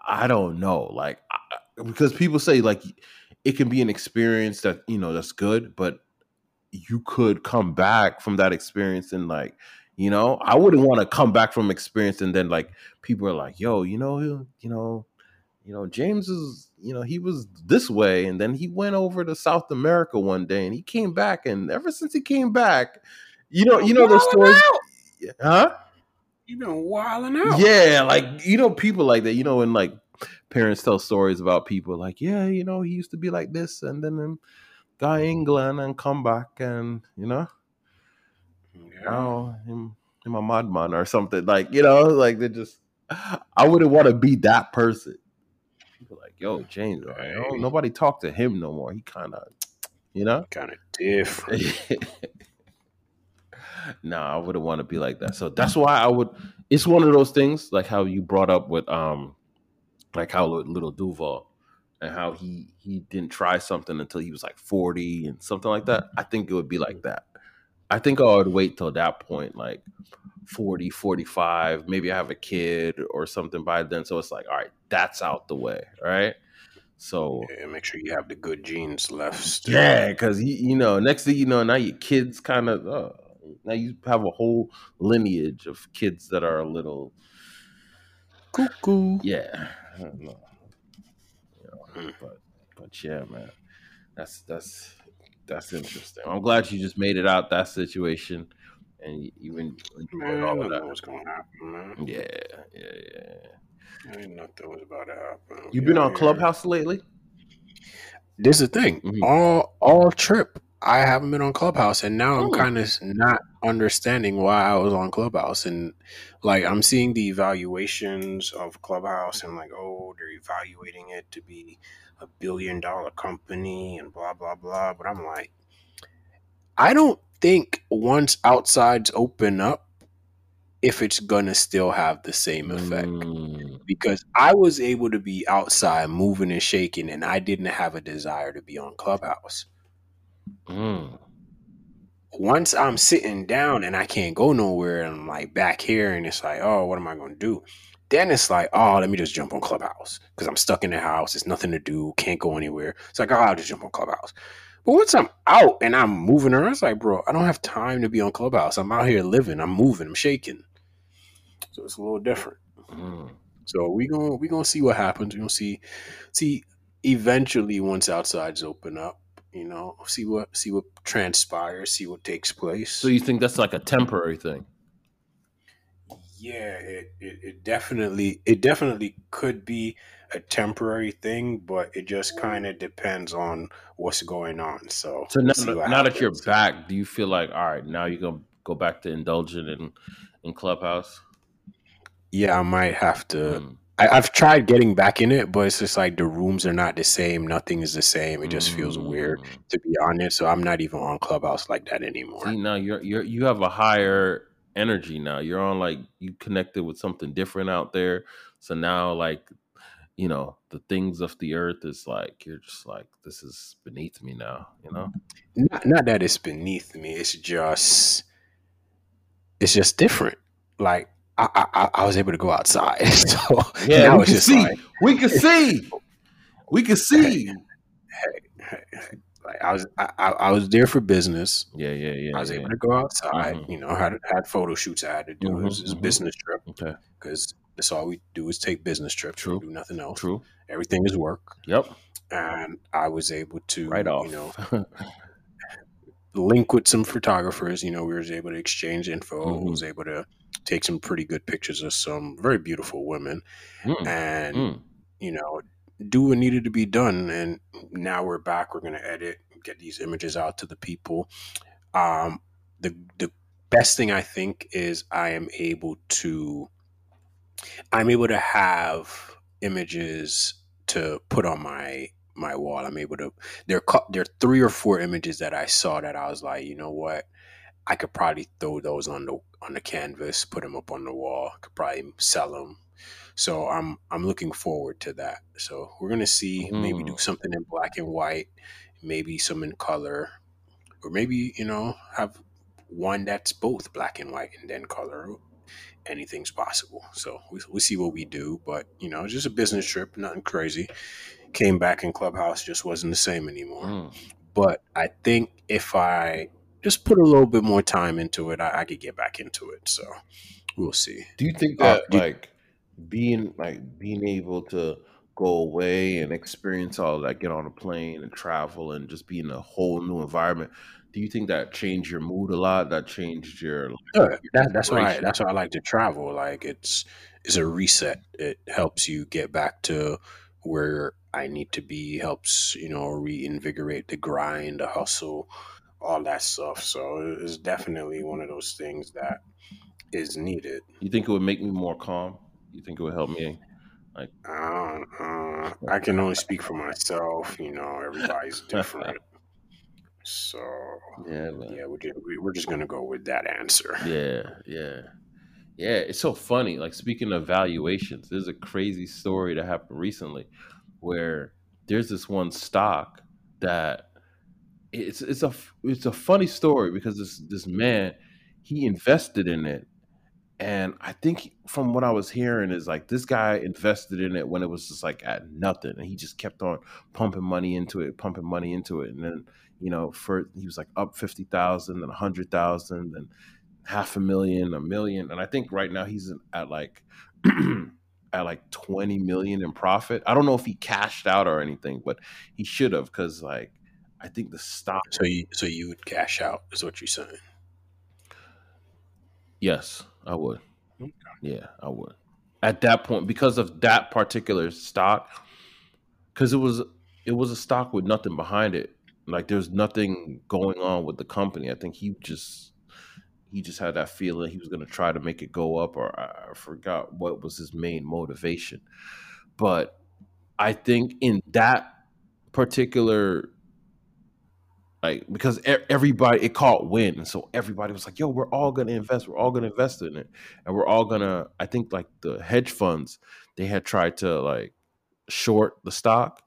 I don't know. Like, I, because people say, like, it can be an experience that, you know, that's good, but you could come back from that experience and, like, you know, I wouldn't want to come back from experience and then, like, people are like, yo, you know, you know, you know, James is, you know, he was this way, and then he went over to South America one day, and he came back, and ever since he came back, you know, you know the story, huh? You've been wilding out, yeah, like you know, people like that, you know, and like parents tell stories about people like, yeah, you know, he used to be like this, and then um, got England and come back, and you know, yeah. now him, him a madman or something, like you know, like they just. I wouldn't want to be that person people like, yo, James, right. nobody talk to him no more. He kind of, you know, kind of different. [LAUGHS] nah, I wouldn't want to be like that. So that's why I would. It's one of those things like how you brought up with um, like how Lil Duval and how he he didn't try something until he was like 40 and something like that. I think it would be like that. I think I would wait till that point, like 40, 45, maybe I have a kid or something by then. So it's like, all right, that's out the way, right? So yeah, make sure you have the good genes left. Still. Yeah, because you, know, next thing you know, now your kids kind of uh, now you have a whole lineage of kids that are a little cuckoo. Yeah, I don't know. You know mm. But but yeah, man, that's that's that's interesting. I'm glad you just made it out that situation and even man, all of that. What's going to happen, man? Yeah, yeah, yeah. I didn't know that was about to happen. You been on Clubhouse lately? This is the thing. Mm-hmm. All all trip, I haven't been on Clubhouse, and now I'm oh. kind of not understanding why I was on Clubhouse, and like I'm seeing the evaluations of Clubhouse, and like, oh, they're evaluating it to be a billion dollar company, and blah blah blah. But I'm like, I don't think once outsides open up, if it's gonna still have the same effect. Mm. Because I was able to be outside moving and shaking, and I didn't have a desire to be on Clubhouse. Mm. Once I'm sitting down and I can't go nowhere, and I'm like back here, and it's like, oh, what am I gonna do? Then it's like, oh, let me just jump on Clubhouse because I'm stuck in the house. There's nothing to do. Can't go anywhere. It's like, oh, I'll just jump on Clubhouse. But once I'm out and I'm moving around, it's like, bro, I don't have time to be on Clubhouse. I'm out here living. I'm moving. I'm shaking. So it's a little different. Mm. So we gonna we gonna see what happens. We gonna see see eventually once outsides open up. You know, see what see what transpires, see what takes place. So you think that's like a temporary thing? Yeah, it, it, it definitely it definitely could be a temporary thing, but it just kind of depends on what's going on. So, so now, now that you're back, do you feel like all right? Now you're gonna go back to indulging in in Clubhouse? Yeah, I might have to. Mm. I, have tried getting back in it, but it's just like the rooms are not the same. Nothing is the same. It just mm. feels weird mm. to be honest. So I'm not even on Clubhouse like that anymore. See, now you're you're you have a higher energy now. You're on like you connected with something different out there. So now like you know the things of the earth is like you're just like this is beneath me now you know? Not, not that it's beneath me it's just it's just different. Like i i, I was able to go outside [LAUGHS] so yeah we can see like, we can see we can [LAUGHS] see. hey, like I was I, I, was there for business. Yeah, yeah, yeah. I was yeah. able to go outside. Mm-hmm. You know, had had photo shoots I had to do. Mm-hmm, it was, a mm-hmm. business trip. Okay, because that's all we do is take business trips. True. Do nothing else. True. Everything is work. Yep. And I was able to, right off. you know, [LAUGHS] link with some photographers. You know, we was able to exchange info. Mm-hmm. Was able to take some pretty good pictures of some very beautiful women, mm. and mm. you know, do what needed to be done. And now we're back. We're gonna edit, get these images out to the people. Um, the the best thing I think is I am able to I'm able to have images to put on my my wall. I'm able to there there are three or four images that I saw that I was like, you know what, I could probably throw those on the on the canvas, put them up on the wall. Could probably sell them. So I'm I'm looking forward to that. So we're gonna see mm. maybe do mm. something in black and white, maybe some in color, or maybe you know have one that's both black and white and then color anything's possible. So we, we see what we do, but you know, just a business trip, nothing crazy. Came back in Clubhouse, just wasn't the same anymore. Mm. But I think if I just put a little bit more time into it, I, I, could get back into it. So we'll see. Do you think uh, that uh, like being like being able to go away and experience all that, get on a plane and travel and just be in a whole new environment? do you think that changed your mood a lot? That changed your, your that, that's why I, that's why I like to travel. Like it's it's a reset. It helps you get back to where I need to be. Helps you know reinvigorate the grind, the hustle, all that stuff. So it's definitely one of those things that is needed. You think it would make me more calm? You think it would help me? Like, uh, uh, I can only speak for myself. You know, everybody's [LAUGHS] different. So yeah, man. yeah, we're just, we're just gonna go with that answer. Yeah, yeah, yeah. It's so funny. Like speaking of valuations, there's a crazy story that happened recently where there's this one stock that it's it's a it's a funny story because this this man he invested in it and I think from what I was hearing is like this guy invested in it when it was just like at nothing, and he just kept on pumping money into it, pumping money into it, and then you know, for he was like up fifty thousand and a hundred thousand and half a million, a million, and I think right now he's at like [CLEARS THROAT] at like twenty million in profit. I don't know if he cashed out or anything, but he should have because like I think the stock. So you so you would cash out is what you're saying? Yes, I would. Okay. Yeah, I would. At that point, because of that particular stock, because it was it was a stock with nothing behind it like there's nothing going on with the company. I think he just he just had that feeling he was going to try to make it go up, or I, I forgot what was his main motivation. But I think in that particular like because everybody it caught wind and so everybody was like yo we're all gonna invest we're all gonna invest in it and we're all gonna i think like the hedge funds they had tried to like short the stock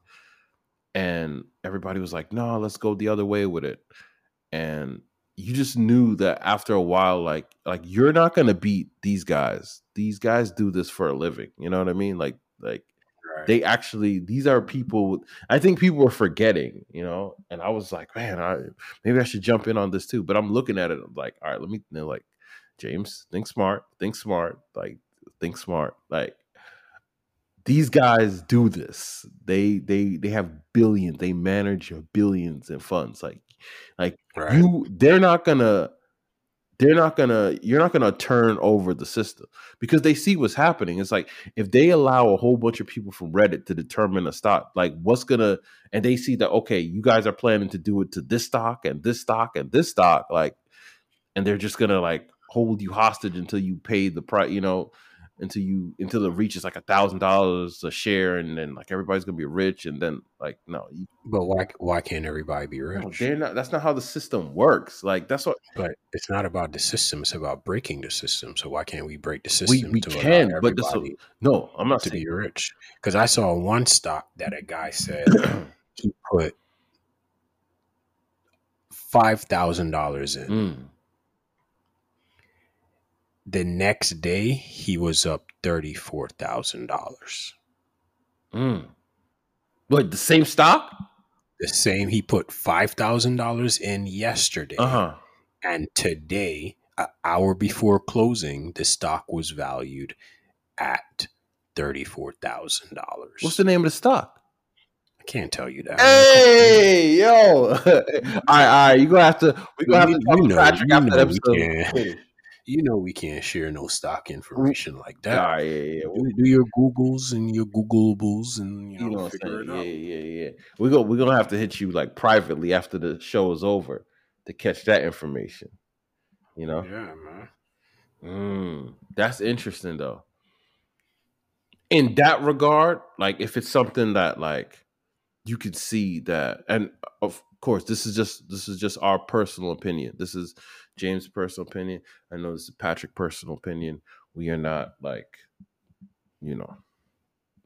and everybody was like, "No, let's go the other way with it." And you just knew that after a while, like like you're not gonna beat these guys. These guys do this for a living. You know what I mean? Like like right. they actually these are people. I think people were forgetting. You know, and I was like, man, I maybe I should jump in on this too. But I'm looking at it I'm like, all right, let me you know, like James, think smart, think smart, like think smart, like these guys do this. They they they have billions. They manage billions in funds. Like like right. you, they're not gonna. They're not gonna. You're not gonna turn over the system because they see what's happening. It's like if they allow a whole bunch of people from Reddit to determine a stock, like what's gonna, and they see that okay, you guys are planning to do it to this stock and this stock and this stock, like, and they're just gonna like hold you hostage until you pay the price. You know, until you until it reaches like a thousand dollars a share, and then like everybody's gonna be rich, and then like no. But why why can't everybody be rich? They're not. That's not how the system works. Like that's what. But it's not about the system. It's about breaking the system. So why can't we break the system? We, we can, but this, no, I'm not to saying. be rich. Because I saw one stock that a guy said [COUGHS] he put five thousand dollars in. Mm the next day, he was up thirty-four thousand dollars. Mm. What the same stock? The same. He put five thousand dollars in yesterday, uh-huh. and today, an hour before closing, the stock was valued at thirty four thousand dollars. What's the name of the stock? I can't tell you that. Hey, yo! [LAUGHS] all right, all right. You gonna have to. We gonna have to talk you know, Patrick after that episode you know we can't share no stock information like that. Ah, yeah, yeah. Do, do your Googles and your Googleables and you know, you know figure it out. Yeah, yeah, yeah. We go. We're gonna have to hit you like privately after the show is over to catch that information. You know. Yeah, man. Mm, that's interesting though. In that regard, like if it's something that like you could see that, and of course, this is just this is just our personal opinion. This is James' personal opinion. I know this is Patrick' personal opinion. We are not like, you know,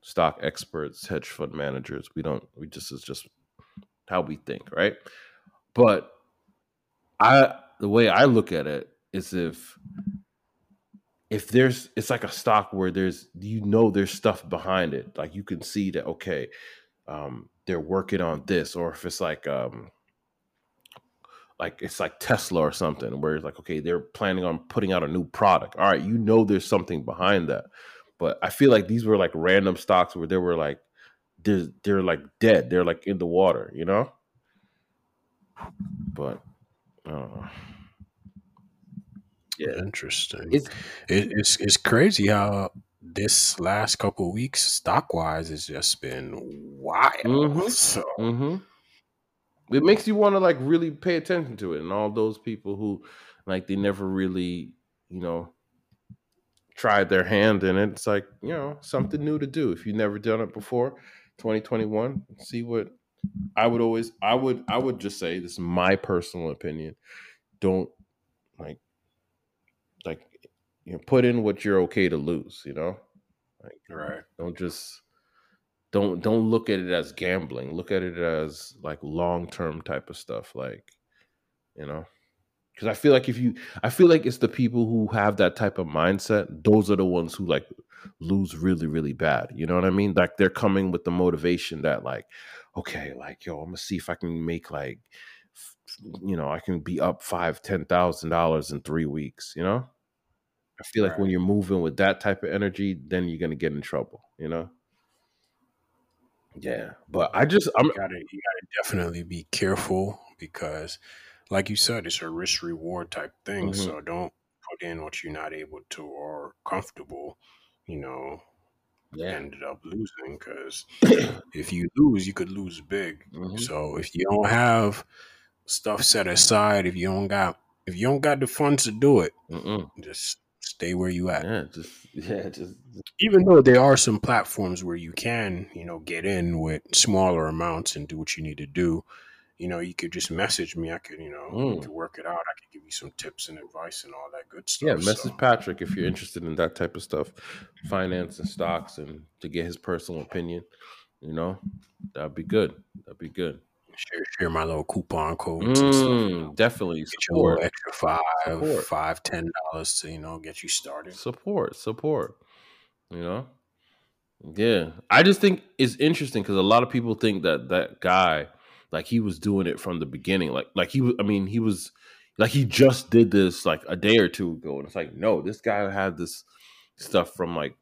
stock experts, hedge fund managers. We don't. We just is just how we think, right? But I, the way I look at it is if if there's it's like a stock where there's you know there's stuff behind it like you can see that okay um they're working on this or if it's like um like it's like Tesla or something, where it's like, okay, they're planning on putting out a new product. All right, you know there's something behind that. But I feel like these were like random stocks where they were like they're they're like dead. They're like in the water, you know? But uh, yeah, interesting. It's, it, it's it's crazy how this last couple weeks, stock wise, has just been wild. Mm-hmm. So. Mm-hmm it makes you want to like really pay attention to it and all those people who like they never really you know tried their hand in it it's like you know something new to do. If you've never done it before 2021 see what i would always i would i would just say this is my personal opinion. Don't like like you know put in what you're okay to lose you know? Like right. don't just don't don't look at it as gambling. Look at it as like long term type of stuff like you know? Because i feel like if you i feel like it's the people who have that type of mindset those are the ones who like lose really really bad. You know what i mean? Like they're coming with the motivation that like okay like yo i'm gonna see if i can make like you know i can be up five ten thousand dollars in three weeks you know? I feel like right. when you're moving with that type of energy then you're gonna get in trouble you know yeah, but I just I'm you gotta, you gotta definitely be careful because, like you said, it's a risk reward type thing. Mm-hmm. So don't put in what you're not able to or comfortable. You know, yeah. ended up losing because [COUGHS] if you lose, you could lose big. Mm-hmm. So if you don't have stuff set aside, if you don't got if you don't got the funds to do it, Mm-mm. just stay where you at. Yeah, just [LAUGHS] yeah, just even though there are some platforms where you can, you know, get in with smaller amounts and do what you need to do. You know, you could just message me. I could, you know, mm. could work it out. I could give you some tips and advice and all that good stuff. Yeah, message so. Patrick if you're interested in that type of stuff, finance and stocks, and to get his personal opinion. You know, that'd be good. That'd be good share, share my little coupon codes. Mm, stuff, you know. Definitely get support. extra five, support. five, ten dollars to you know get you started. Support, support. You know, yeah. I just think it's interesting because a lot of people think that that guy, like he was doing it from the beginning. Like, like he was. I mean, he was like he just did this like a day or two ago, and it's like no, this guy had this stuff from like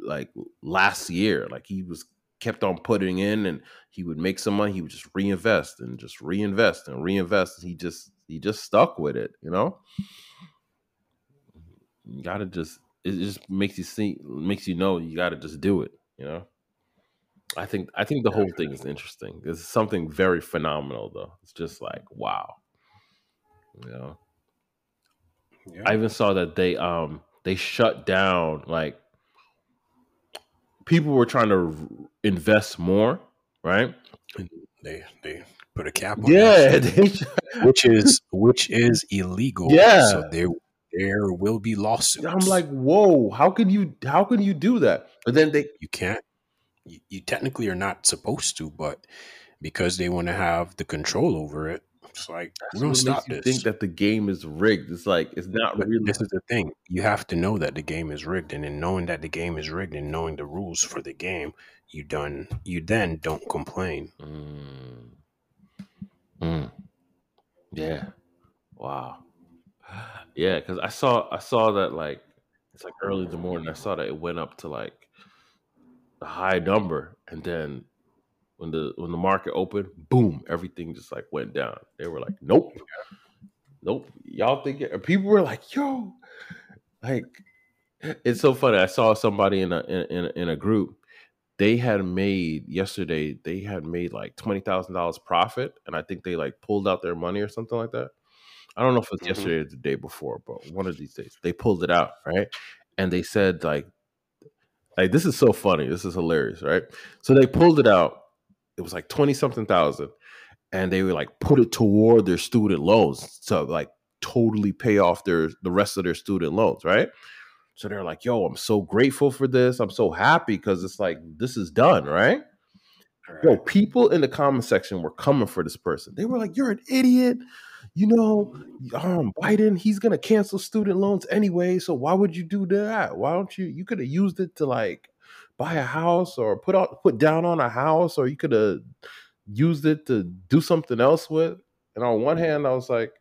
like last year. Like he was kept on putting in and he would make some money he would just reinvest and just reinvest and reinvest he just he just stuck with it you know? You gotta just it just makes you see makes you know you gotta just do it you know? I think i think the whole thing is interesting. It's something very phenomenal though. It's just like wow you know? Yeah. i even saw that they um they shut down like people were trying to invest more, right? They they put a cap on yeah, [LAUGHS] which is which is illegal. Yeah, so there there will be lawsuits. I'm like, whoa, how can you how can you do that? But then they you can't. You, you technically are not supposed to, but because they want to have the control over it, it's like That's we're gonna stop this. Think that the game is rigged. It's like it's not but really. This is the thing. You have to know that the game is rigged, and in knowing that the game is rigged and knowing the rules for the game, you done you then don't complain. Mm. Mm. Yeah. Wow. Yeah, because I saw I saw that like it's like early in the morning. I saw that it went up to like a high number, and then when the when the market opened, boom, everything just like went down. They were like, "Nope, nope." Y'all think it? people were like, "Yo," like it's so funny. I saw somebody in a in, in a group. They had made yesterday. They had made like twenty thousand dollars profit, and I think they like pulled out their money or something like that. I don't know if it's mm-hmm. yesterday or the day before, but one of these days they pulled it out, right? And they said like, like this is so funny. This is hilarious, right? So they pulled it out. It was like twenty something thousand, and they were like put it toward their student loans to like totally pay off their the rest of their student loans, right? So they're like, yo, I'm so grateful for this. I'm so happy because it's like this is done, right? right? Yo, people in the comment section were coming for this person. They were like, You're an idiot. You know, um, Biden, he's gonna cancel student loans anyway. So why would you do that? Why don't you you could have used it to like buy a house or put out put down on a house, or you could have used it to do something else with. And on one hand, I was like,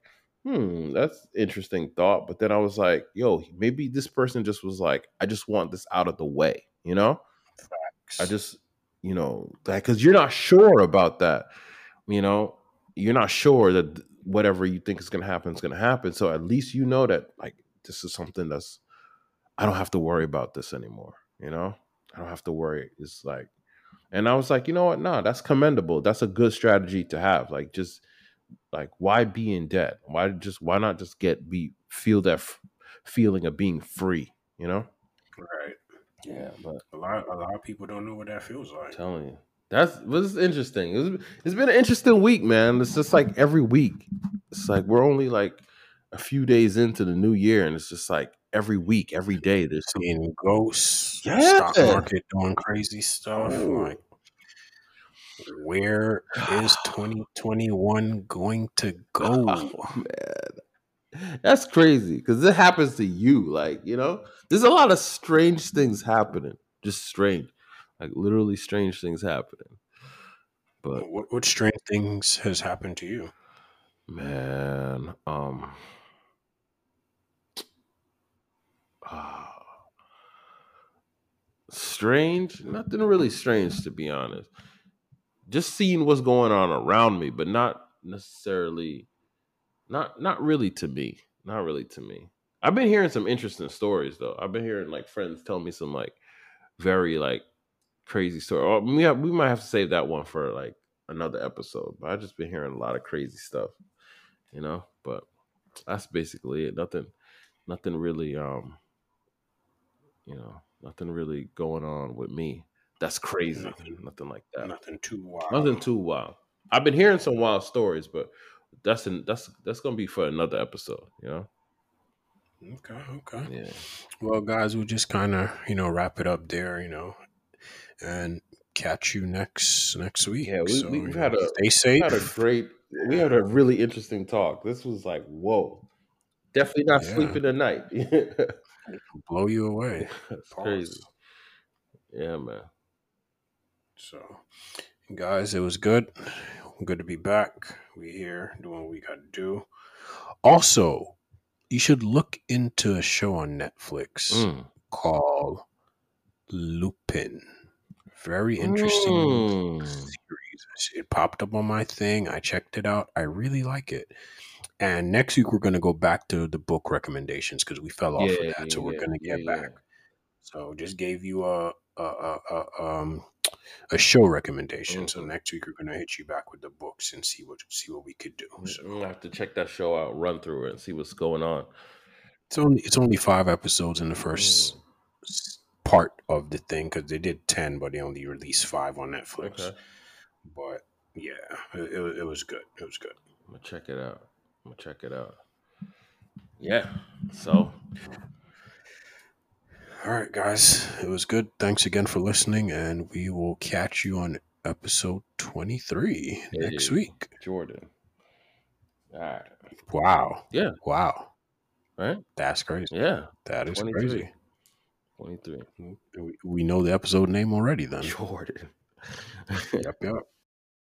hmm, that's interesting thought. But then I was like, yo, maybe this person just was like, I just want this out of the way, you know? Facts. I just, you know, that because you're not sure about that, you know, you're not sure that whatever you think is going to happen is going to happen. So at least you know that like this is something that's, I don't have to worry about this anymore, you know? I don't have to worry. It's like, and I was like, you know what? Nah, that's commendable. That's a good strategy to have. Like, just like why be in debt why just why not just get be feel that f- feeling of being free you know right yeah but a lot a lot of people don't know what that feels like I'm telling you that's was interesting it's, it's been an interesting week man it's just like every week it's like we're only like a few days into the new year and it's just like every week every day there's seeing ghosts yeah. stock market doing crazy stuff oh. like where is [SIGHS] 2021 going to [LAUGHS] go? Oh, man. That's crazy because it happens to you. Like, you know, there's a lot of strange things happening. Just strange. Like, literally strange things happening. But what, what strange things has happened to you? Man, um, uh, strange. Nothing really strange, to be honest just seeing what's going on around me, but not necessarily, not not really to me, not really to me. I've been hearing some interesting stories though. I've been hearing like friends tell me some like very like crazy story. Or we have, we might have to save that one for like another episode. But I've just been hearing a lot of crazy stuff, you know. But that's basically it. Nothing, nothing really, um, you know, nothing really going on with me. That's crazy. Nothing, nothing like that. Nothing too wild. Nothing too wild. I've been hearing some wild stories, but that's an, that's that's gonna be for another episode. You know. Okay. Okay. Yeah. Well, guys, we'll just kind of you know wrap it up there. You know, and catch you next next week. Yeah, we, so, we've had know, a stay safe. Had a great. We had a really interesting talk. This was like whoa. Definitely not yeah. sleeping tonight. [LAUGHS] [LAUGHS] Blow you away. That's crazy. Yeah, man. So, guys, it was good. Good to be back. We here doing what we got to do. Also, you should look into a show on Netflix mm. called Lupin. Very interesting mm. series. It popped up on my thing. I checked it out. I really like it. And next week we're going to go back to the book recommendations because we fell off yeah, of that. Yeah, so we're yeah, going to get back. So just gave you a, a, a, a um a show recommendation. Mm-hmm. So next week we're gonna hit you back with the books and see what see what we could do. So we'll have to check that show out, run through it, and see what's going on. It's only it's only five episodes in the first mm. part of the thing because they did ten, but they only released five on Netflix. Okay. But yeah, it, it, it was good. It was good. I'm gonna check it out. I'm gonna check it out. Yeah. So all right, guys. It was good. Thanks again for listening, and we will catch you on episode 23 hey, next week. Jordan. All right. Wow. Yeah. Wow. Right? That's crazy. Yeah. That is 23. crazy. 23. We, we know the episode name already then. Jordan. yep, yep.